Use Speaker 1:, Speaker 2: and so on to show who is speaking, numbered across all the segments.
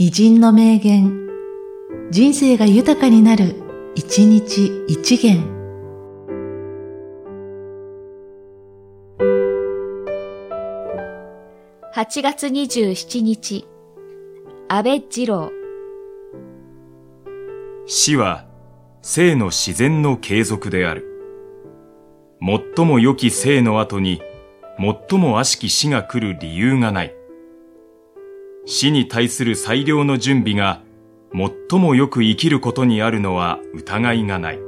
Speaker 1: 偉人の名言、人生が豊かになる、一日一元。
Speaker 2: 8月27日、安倍二郎。
Speaker 3: 死は生の自然の継続である。最も良き生の後に最も悪しき死が来る理由がない。死に対する最良の準備が最もよく生きることにあるのは疑いがない。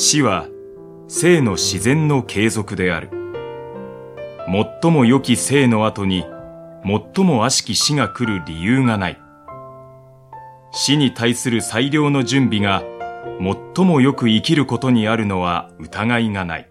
Speaker 3: 死は生の自然の継続である。最も良き生の後に最も悪しき死が来る理由がない。死に対する最良の準備が最もよく生きることにあるのは疑いがない。